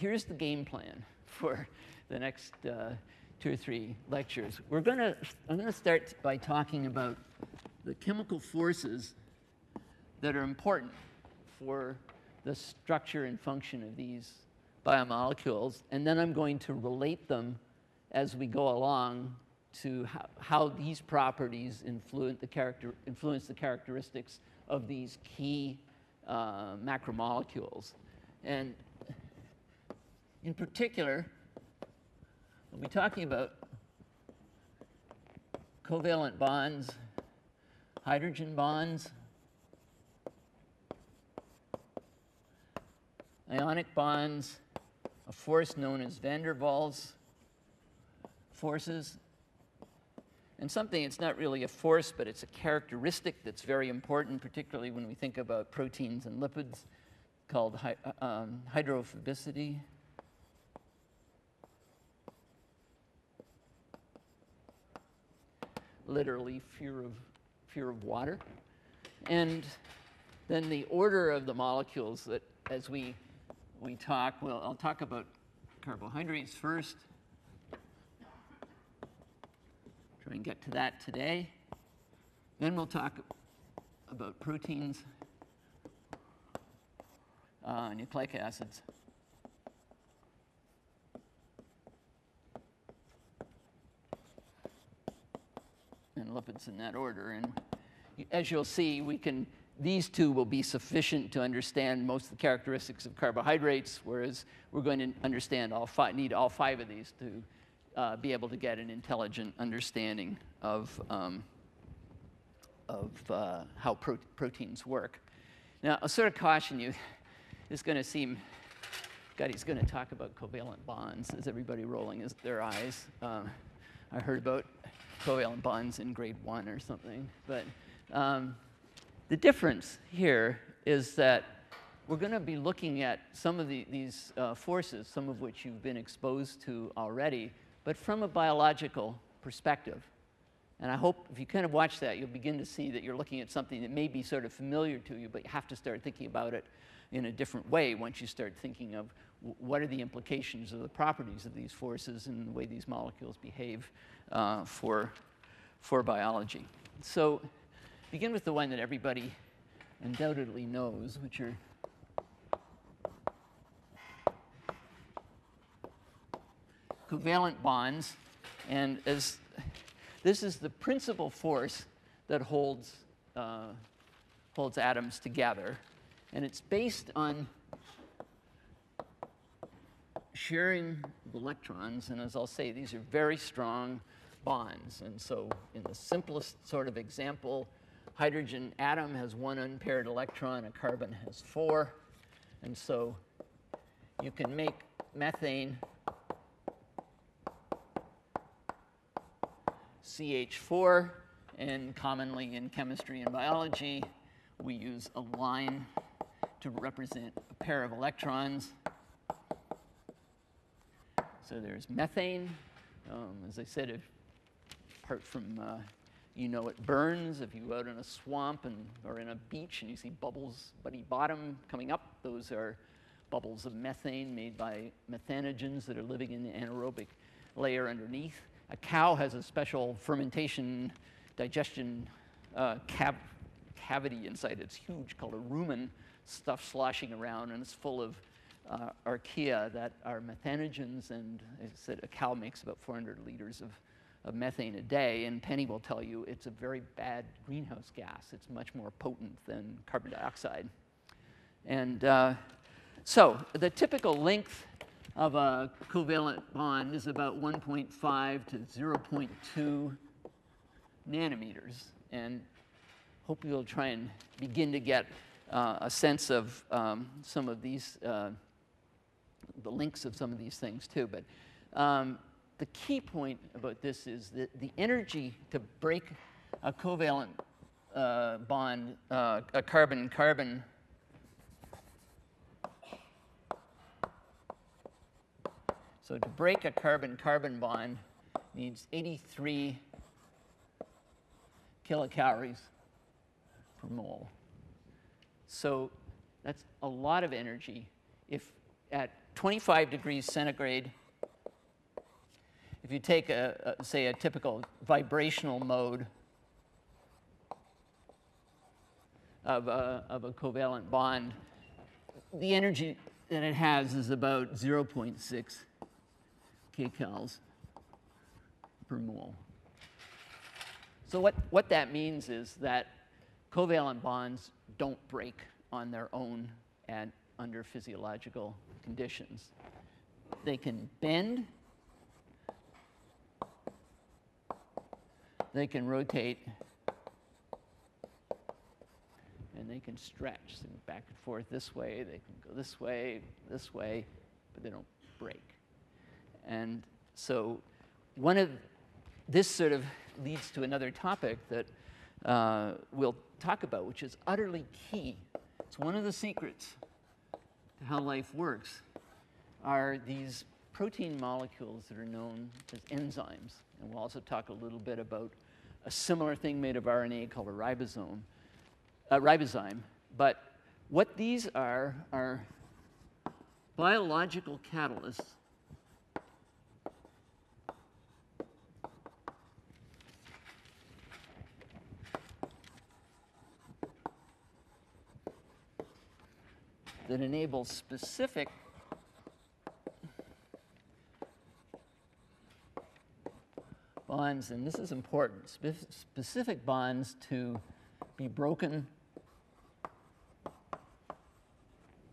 here's the game plan for the next uh, two or three lectures. We're gonna, I'm going to start by talking about the chemical forces that are important for the structure and function of these biomolecules, and then I'm going to relate them as we go along to how, how these properties influence the, character, influence the characteristics of these key uh, macromolecules. And in particular, we'll be talking about covalent bonds, hydrogen bonds, ionic bonds, a force known as van der Waals forces, and something it's not really a force, but it's a characteristic that's very important, particularly when we think about proteins and lipids, called hy uh, um, hydrophobicity. Literally, fear of, fear of water. And then the order of the molecules that, as we, we talk, well, I'll talk about carbohydrates first. Try and get to that today. Then we'll talk about proteins, uh, nucleic acids. Lipids in that order. And as you'll see, we can, these two will be sufficient to understand most of the characteristics of carbohydrates, whereas we're going to understand all five, need all five of these to uh, be able to get an intelligent understanding of, um, of uh, how pro proteins work. Now, I'll sort of caution you, it's going to seem, God, he's going to talk about covalent bonds. Is everybody rolling his, their eyes? Um, I heard about covalent bonds in grade one or something. But um, the difference here is that we're going to be looking at some of the, these uh, forces, some of which you've been exposed to already, but from a biological perspective. And I hope if you kind of watch that, you'll begin to see that you're looking at something that may be sort of familiar to you, but you have to start thinking about it in a different way once you start thinking of what are the implications of the properties of these forces and the way these molecules behave uh, for, for biology. So begin with the one that everybody undoubtedly knows, which are covalent bonds. And as this is the principal force that holds, uh, holds atoms together. And it's based on sharing of electrons. And as I'll say, these are very strong bonds. And so, in the simplest sort of example, hydrogen atom has one unpaired electron, a carbon has four. And so, you can make methane CH4, and commonly in chemistry and biology, we use a line to represent a pair of electrons. So there's methane. Um, as I said, if, apart from uh, you know it burns, if you out in a swamp and, or in a beach and you see bubbles, buddy bottom coming up, those are bubbles of methane made by methanogens that are living in the anaerobic layer underneath. A cow has a special fermentation digestion uh, cav cavity inside. It's huge called a rumen, stuff sloshing around, and it's full of uh, archaea that are methanogens. And as I said, a cow makes about 400 liters of, of methane a day. And Penny will tell you it's a very bad greenhouse gas. It's much more potent than carbon dioxide. And uh, so the typical length of a covalent bond is about 1.5 to 0.2 nanometers. And hope you'll try and begin to get uh, a sense of um, some of these, uh, the links of some of these things too. But um, the key point about this is that the energy to break a covalent uh, bond, uh, a carbon-carbon So to break a carbon-carbon bond needs 83 kilocalories per mole. So that's a lot of energy if at 25 degrees centigrade, if you take, a, a, say, a typical vibrational mode of a, of a covalent bond, the energy that it has is about 0.6 kcals per mole. So what, what that means is that covalent bonds don't break on their own and under physiological conditions. They can bend, they can rotate, and they can stretch so back and forth this way, they can go this way, this way, but they don't break. And so one of this sort of leads to another topic that uh, we'll talk about, which is utterly key. It's one of the secrets to how life works are these protein molecules that are known as enzymes. And we'll also talk a little bit about a similar thing made of RNA called a ribosome, uh, ribozyme. But what these are are biological catalysts that enables specific bonds, and this is important, spe specific bonds to be broken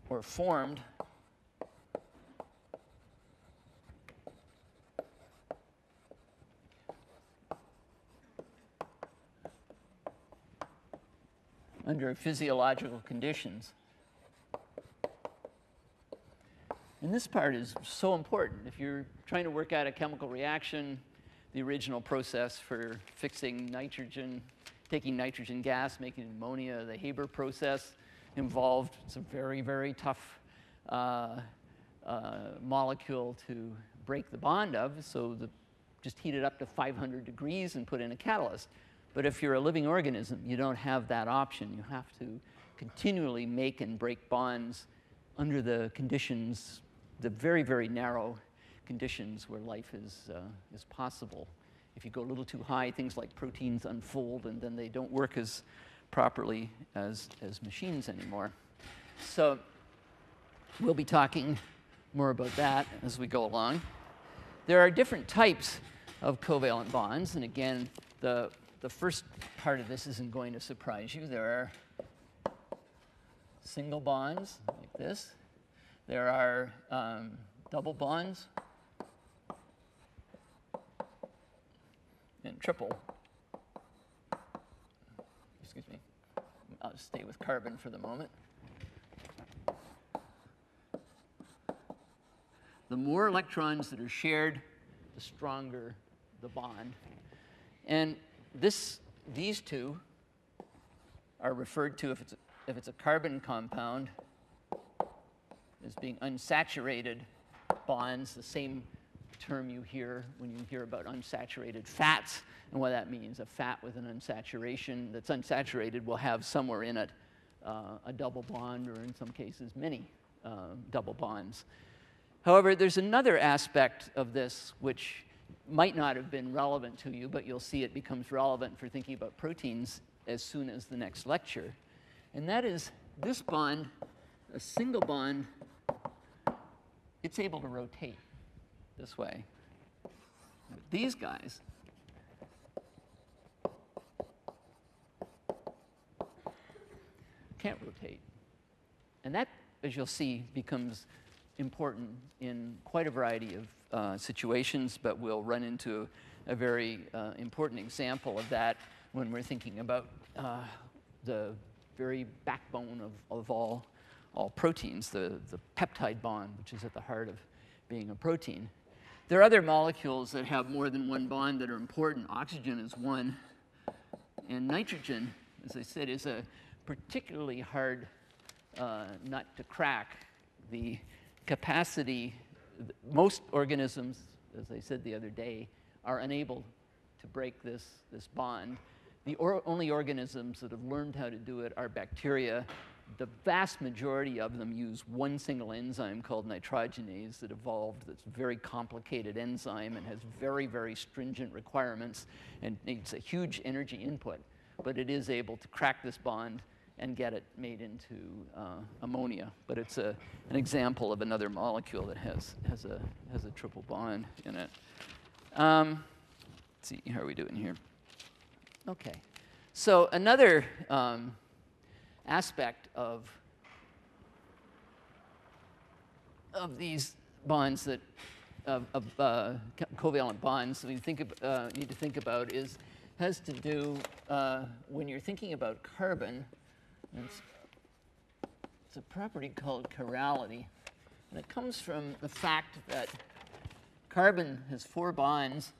or formed under physiological conditions. And this part is so important. If you're trying to work out a chemical reaction, the original process for fixing nitrogen, taking nitrogen gas, making ammonia, the Haber process involved some very, very tough uh, uh, molecule to break the bond of. So the, just heat it up to 500 degrees and put in a catalyst. But if you're a living organism, you don't have that option. You have to continually make and break bonds under the conditions the very, very narrow conditions where life is, uh, is possible. If you go a little too high, things like proteins unfold and then they don't work as properly as, as machines anymore. So we'll be talking more about that as we go along. There are different types of covalent bonds, and again, the, the first part of this isn't going to surprise you. There are single bonds like this. There are um, double bonds and triple. Excuse me. I'll just stay with carbon for the moment. The more electrons that are shared, the stronger the bond. And this, these two are referred to if it's, if it's a carbon compound as being unsaturated bonds, the same term you hear when you hear about unsaturated fats and what that means. A fat with an unsaturation that's unsaturated will have somewhere in it uh, a double bond, or in some cases, many uh, double bonds. However, there's another aspect of this which might not have been relevant to you, but you'll see it becomes relevant for thinking about proteins as soon as the next lecture. And that is this bond, a single bond it's able to rotate this way. But these guys, can't rotate. And that, as you'll see, becomes important in quite a variety of uh, situations, but we'll run into a very uh, important example of that when we're thinking about uh, the very backbone of, of all all proteins, the, the peptide bond, which is at the heart of being a protein. There are other molecules that have more than one bond that are important. Oxygen is one. And nitrogen, as I said, is a particularly hard uh, nut to crack. The capacity, most organisms, as I said the other day, are unable to break this, this bond. The or only organisms that have learned how to do it are bacteria the vast majority of them use one single enzyme called nitrogenase that evolved that's a very complicated enzyme and has very, very stringent requirements and needs a huge energy input. But it is able to crack this bond and get it made into uh, ammonia. But it's a, an example of another molecule that has, has, a, has a triple bond in it. Um, let's see, how are we doing here? Okay. So another um, aspect of, of these bonds that of, of uh, covalent bonds we think of, uh, need to think about is has to do uh, when you're thinking about carbon. It's, it's a property called chirality, and it comes from the fact that carbon has four bonds,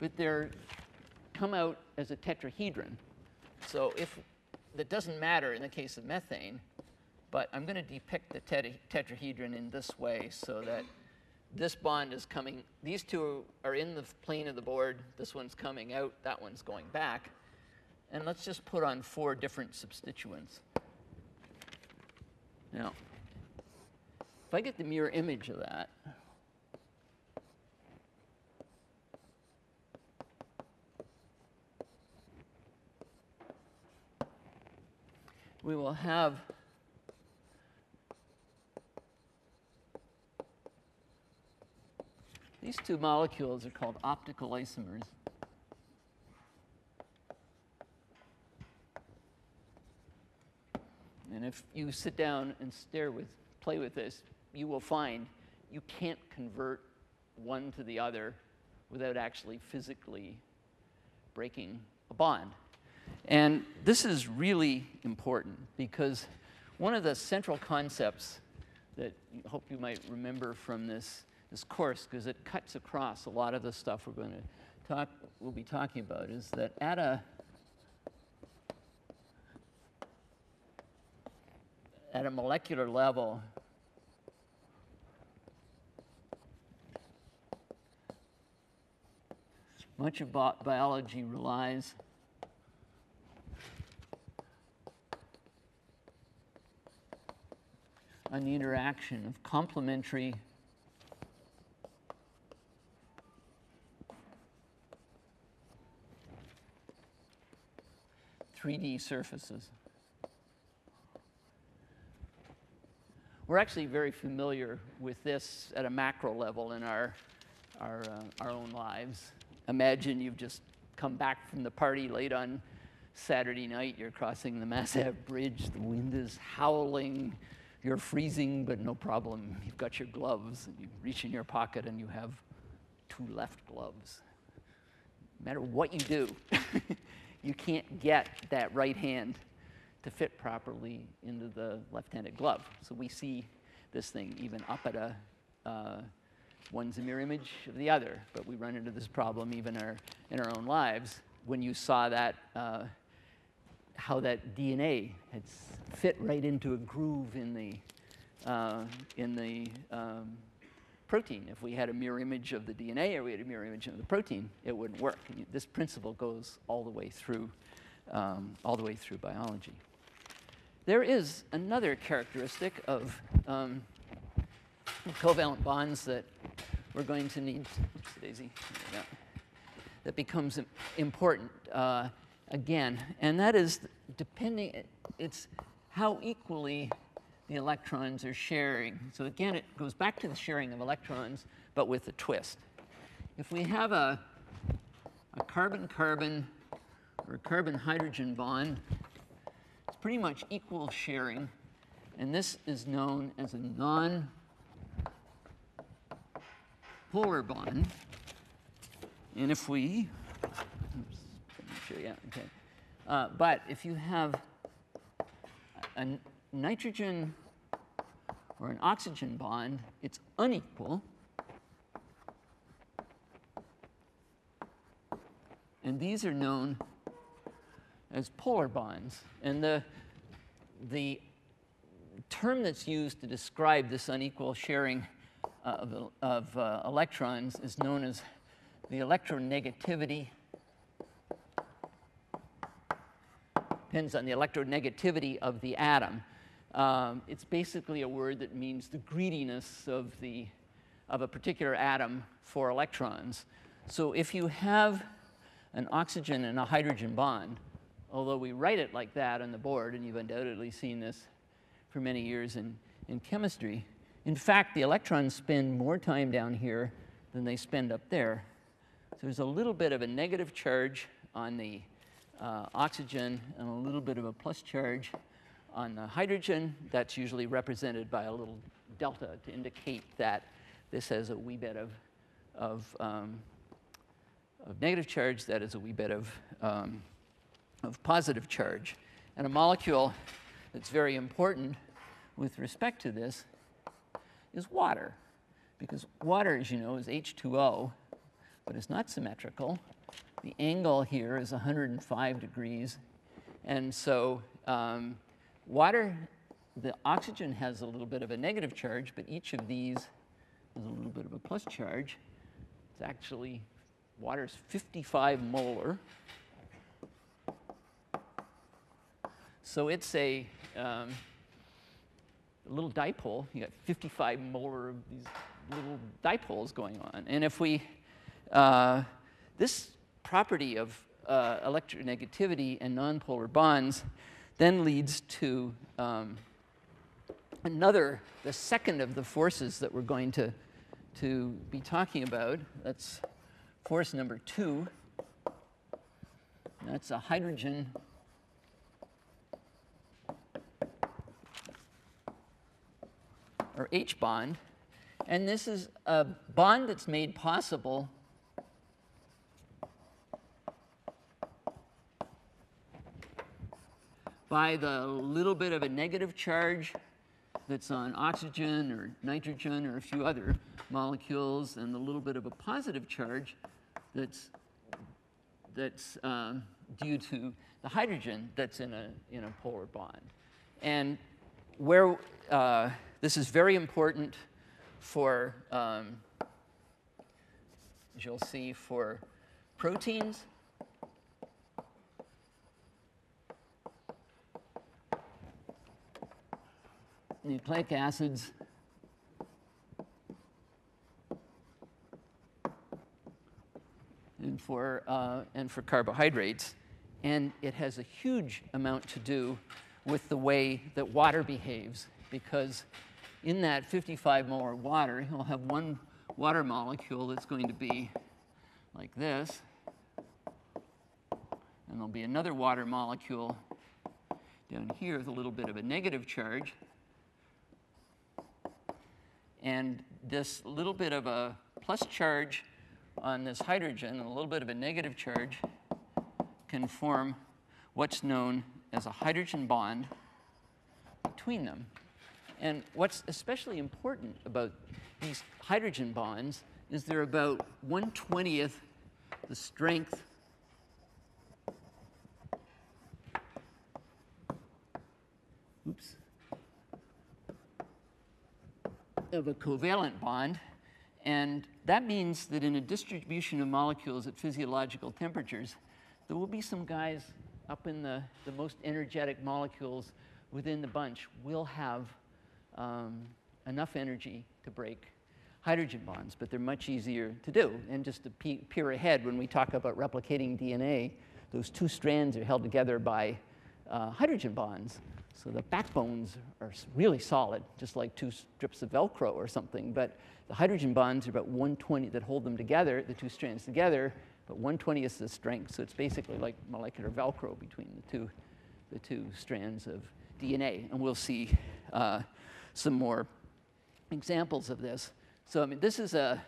but they're come out as a tetrahedron. So if that doesn't matter in the case of methane, but I'm going to depict the tetrahedron in this way so that this bond is coming, these two are in the plane of the board, this one's coming out, that one's going back. And let's just put on four different substituents. Now, if I get the mirror image of that, we will have these two molecules are called optical isomers. And if you sit down and stare with, play with this, you will find you can't convert one to the other without actually physically breaking a bond. And this is really important because one of the central concepts that I hope you might remember from this, this course, because it cuts across a lot of the stuff we're going to talk, we'll be talking about, is that at a at a molecular level, much of biology relies on the interaction of complementary three D surfaces. We're actually very familiar with this at a macro level in our, our, uh, our own lives. Imagine you've just come back from the party late on Saturday night, you're crossing the Mass Ave Bridge, the wind is howling, you're freezing, but no problem. You've got your gloves, and you reach in your pocket, and you have two left gloves. No matter what you do, you can't get that right hand to fit properly into the left-handed glove. So we see this thing even up at a uh, one's a mirror image of the other, but we run into this problem even our, in our own lives. When you saw that uh, how that DNA had fit right into a groove in the, uh, in the um, protein. If we had a mirror image of the DNA or we had a mirror image of the protein, it wouldn't work. This principle goes all the way through, um, all the way through biology. There is another characteristic of um, covalent bonds that we're going to need. Oops, Daisy. That becomes important. Uh, again, and that is depending, it's how equally the electrons are sharing. So again, it goes back to the sharing of electrons, but with a twist. If we have a, a carbon-carbon or carbon-hydrogen bond, it's pretty much equal sharing, and this is known as a non-polar bond. And if we yeah, okay. Uh, but if you have a nitrogen or an oxygen bond, it's unequal. And these are known as polar bonds. And the, the term that's used to describe this unequal sharing uh, of, of uh, electrons is known as the electronegativity depends on the electronegativity of the atom. Um, it's basically a word that means the greediness of, the, of a particular atom for electrons. So if you have an oxygen and a hydrogen bond, although we write it like that on the board, and you've undoubtedly seen this for many years in, in chemistry, in fact, the electrons spend more time down here than they spend up there. So there's a little bit of a negative charge on the uh, oxygen and a little bit of a plus charge on the hydrogen. That's usually represented by a little delta to indicate that this has a wee bit of, of, um, of negative charge, that is a wee bit of, um, of positive charge. And a molecule that's very important with respect to this is water. Because water, as you know, is H2O, but it's not symmetrical. The angle here is 105 degrees. And so um, water, the oxygen has a little bit of a negative charge, but each of these is a little bit of a plus charge. It's actually, water is 55 molar. So it's a, um, a little dipole. You got 55 molar of these little dipoles going on. And if we, uh, this property of uh, electronegativity and nonpolar bonds then leads to um, another, the second of the forces that we're going to, to be talking about. That's force number two. That's a hydrogen or H bond. And this is a bond that's made possible by the little bit of a negative charge that's on oxygen or nitrogen or a few other molecules and the little bit of a positive charge that's, that's um, due to the hydrogen that's in a, in a polar bond. And where uh, this is very important for, um, as you'll see, for proteins. Nucleic acids. And for, uh, and for carbohydrates. And it has a huge amount to do with the way that water behaves because in that 55 molar water, you'll have one water molecule that's going to be like this. And there'll be another water molecule down here with a little bit of a negative charge. And this little bit of a plus charge on this hydrogen and a little bit of a negative charge can form what's known as a hydrogen bond between them. And what's especially important about these hydrogen bonds is they're about 120th the strength oops, of a covalent bond. And that means that in a distribution of molecules at physiological temperatures, there will be some guys up in the, the most energetic molecules within the bunch will have um, enough energy to break hydrogen bonds, but they're much easier to do. And just to pe peer ahead, when we talk about replicating DNA, those two strands are held together by uh, hydrogen bonds. So the backbones are really solid, just like two strips of Velcro or something. But the hydrogen bonds are about 120 that hold them together, the two strands together, but 120 is the strength. So it's basically like molecular Velcro between the two, the two strands of DNA. And we'll see uh, some more examples of this. So, I mean, this is a,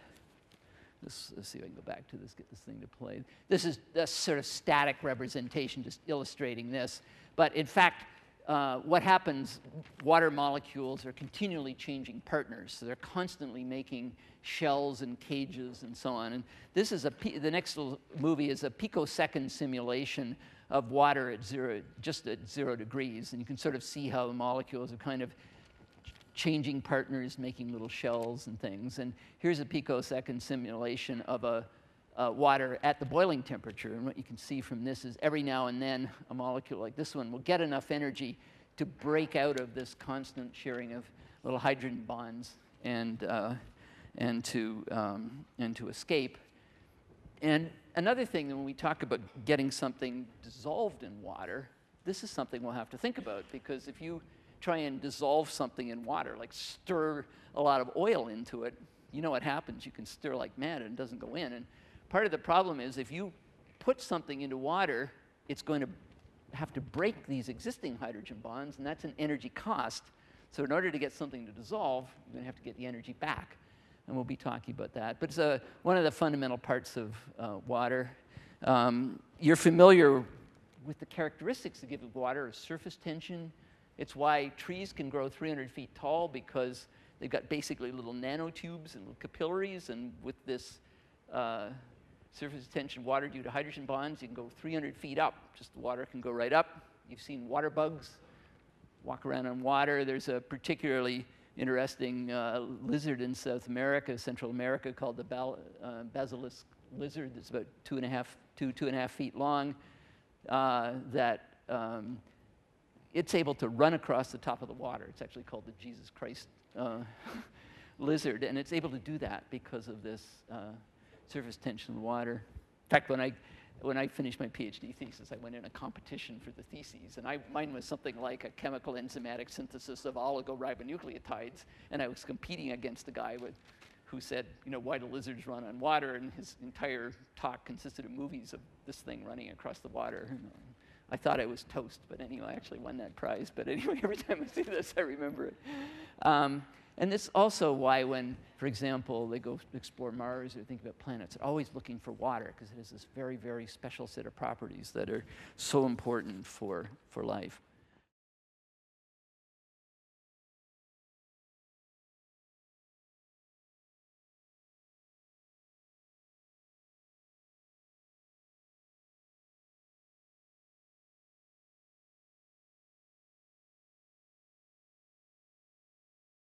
this, let's see if I can go back to this, get this thing to play. This is a sort of static representation, just illustrating this. But in fact, uh, what happens, water molecules are continually changing partners. So they're constantly making shells and cages and so on. And this is a, the next movie is a picosecond simulation of water at zero, just at zero degrees. And you can sort of see how the molecules are kind of changing partners, making little shells and things. And here's a picosecond simulation of a, uh, water at the boiling temperature. And what you can see from this is every now and then a molecule like this one will get enough energy to break out of this constant sharing of little hydrogen bonds and, uh, and, to, um, and to escape. And another thing, when we talk about getting something dissolved in water, this is something we'll have to think about because if you try and dissolve something in water, like stir a lot of oil into it, you know what happens. You can stir like mad and it doesn't go in. And part of the problem is if you put something into water, it's going to have to break these existing hydrogen bonds, and that's an energy cost. So in order to get something to dissolve, you're going to have to get the energy back. And we'll be talking about that. But it's a, one of the fundamental parts of uh, water. Um, you're familiar with the characteristics of given water, surface tension. It's why trees can grow 300 feet tall because they've got basically little nanotubes and capillaries, and with this uh, surface tension water due to hydrogen bonds, you can go 300 feet up. Just the water can go right up. You've seen water bugs walk around on water. There's a particularly interesting uh, lizard in South America, Central America, called the uh, basilisk lizard. That's about two and a half, two, two and a half feet long. Uh, that um, it's able to run across the top of the water. It's actually called the Jesus Christ uh, lizard, and it's able to do that because of this uh, surface tension in water. In fact, when I when I finished my PhD thesis, I went in a competition for the theses, and I, mine was something like a chemical enzymatic synthesis of oligoribonucleotides, and I was competing against a guy with, who said, you know, why do lizards run on water? And his entire talk consisted of movies of this thing running across the water. I thought I was toast, but anyway, I actually won that prize. But anyway, every time I see this, I remember it. Um, and this also why when, for example, they go explore Mars or think about planets, they're always looking for water because it has this very, very special set of properties that are so important for, for life.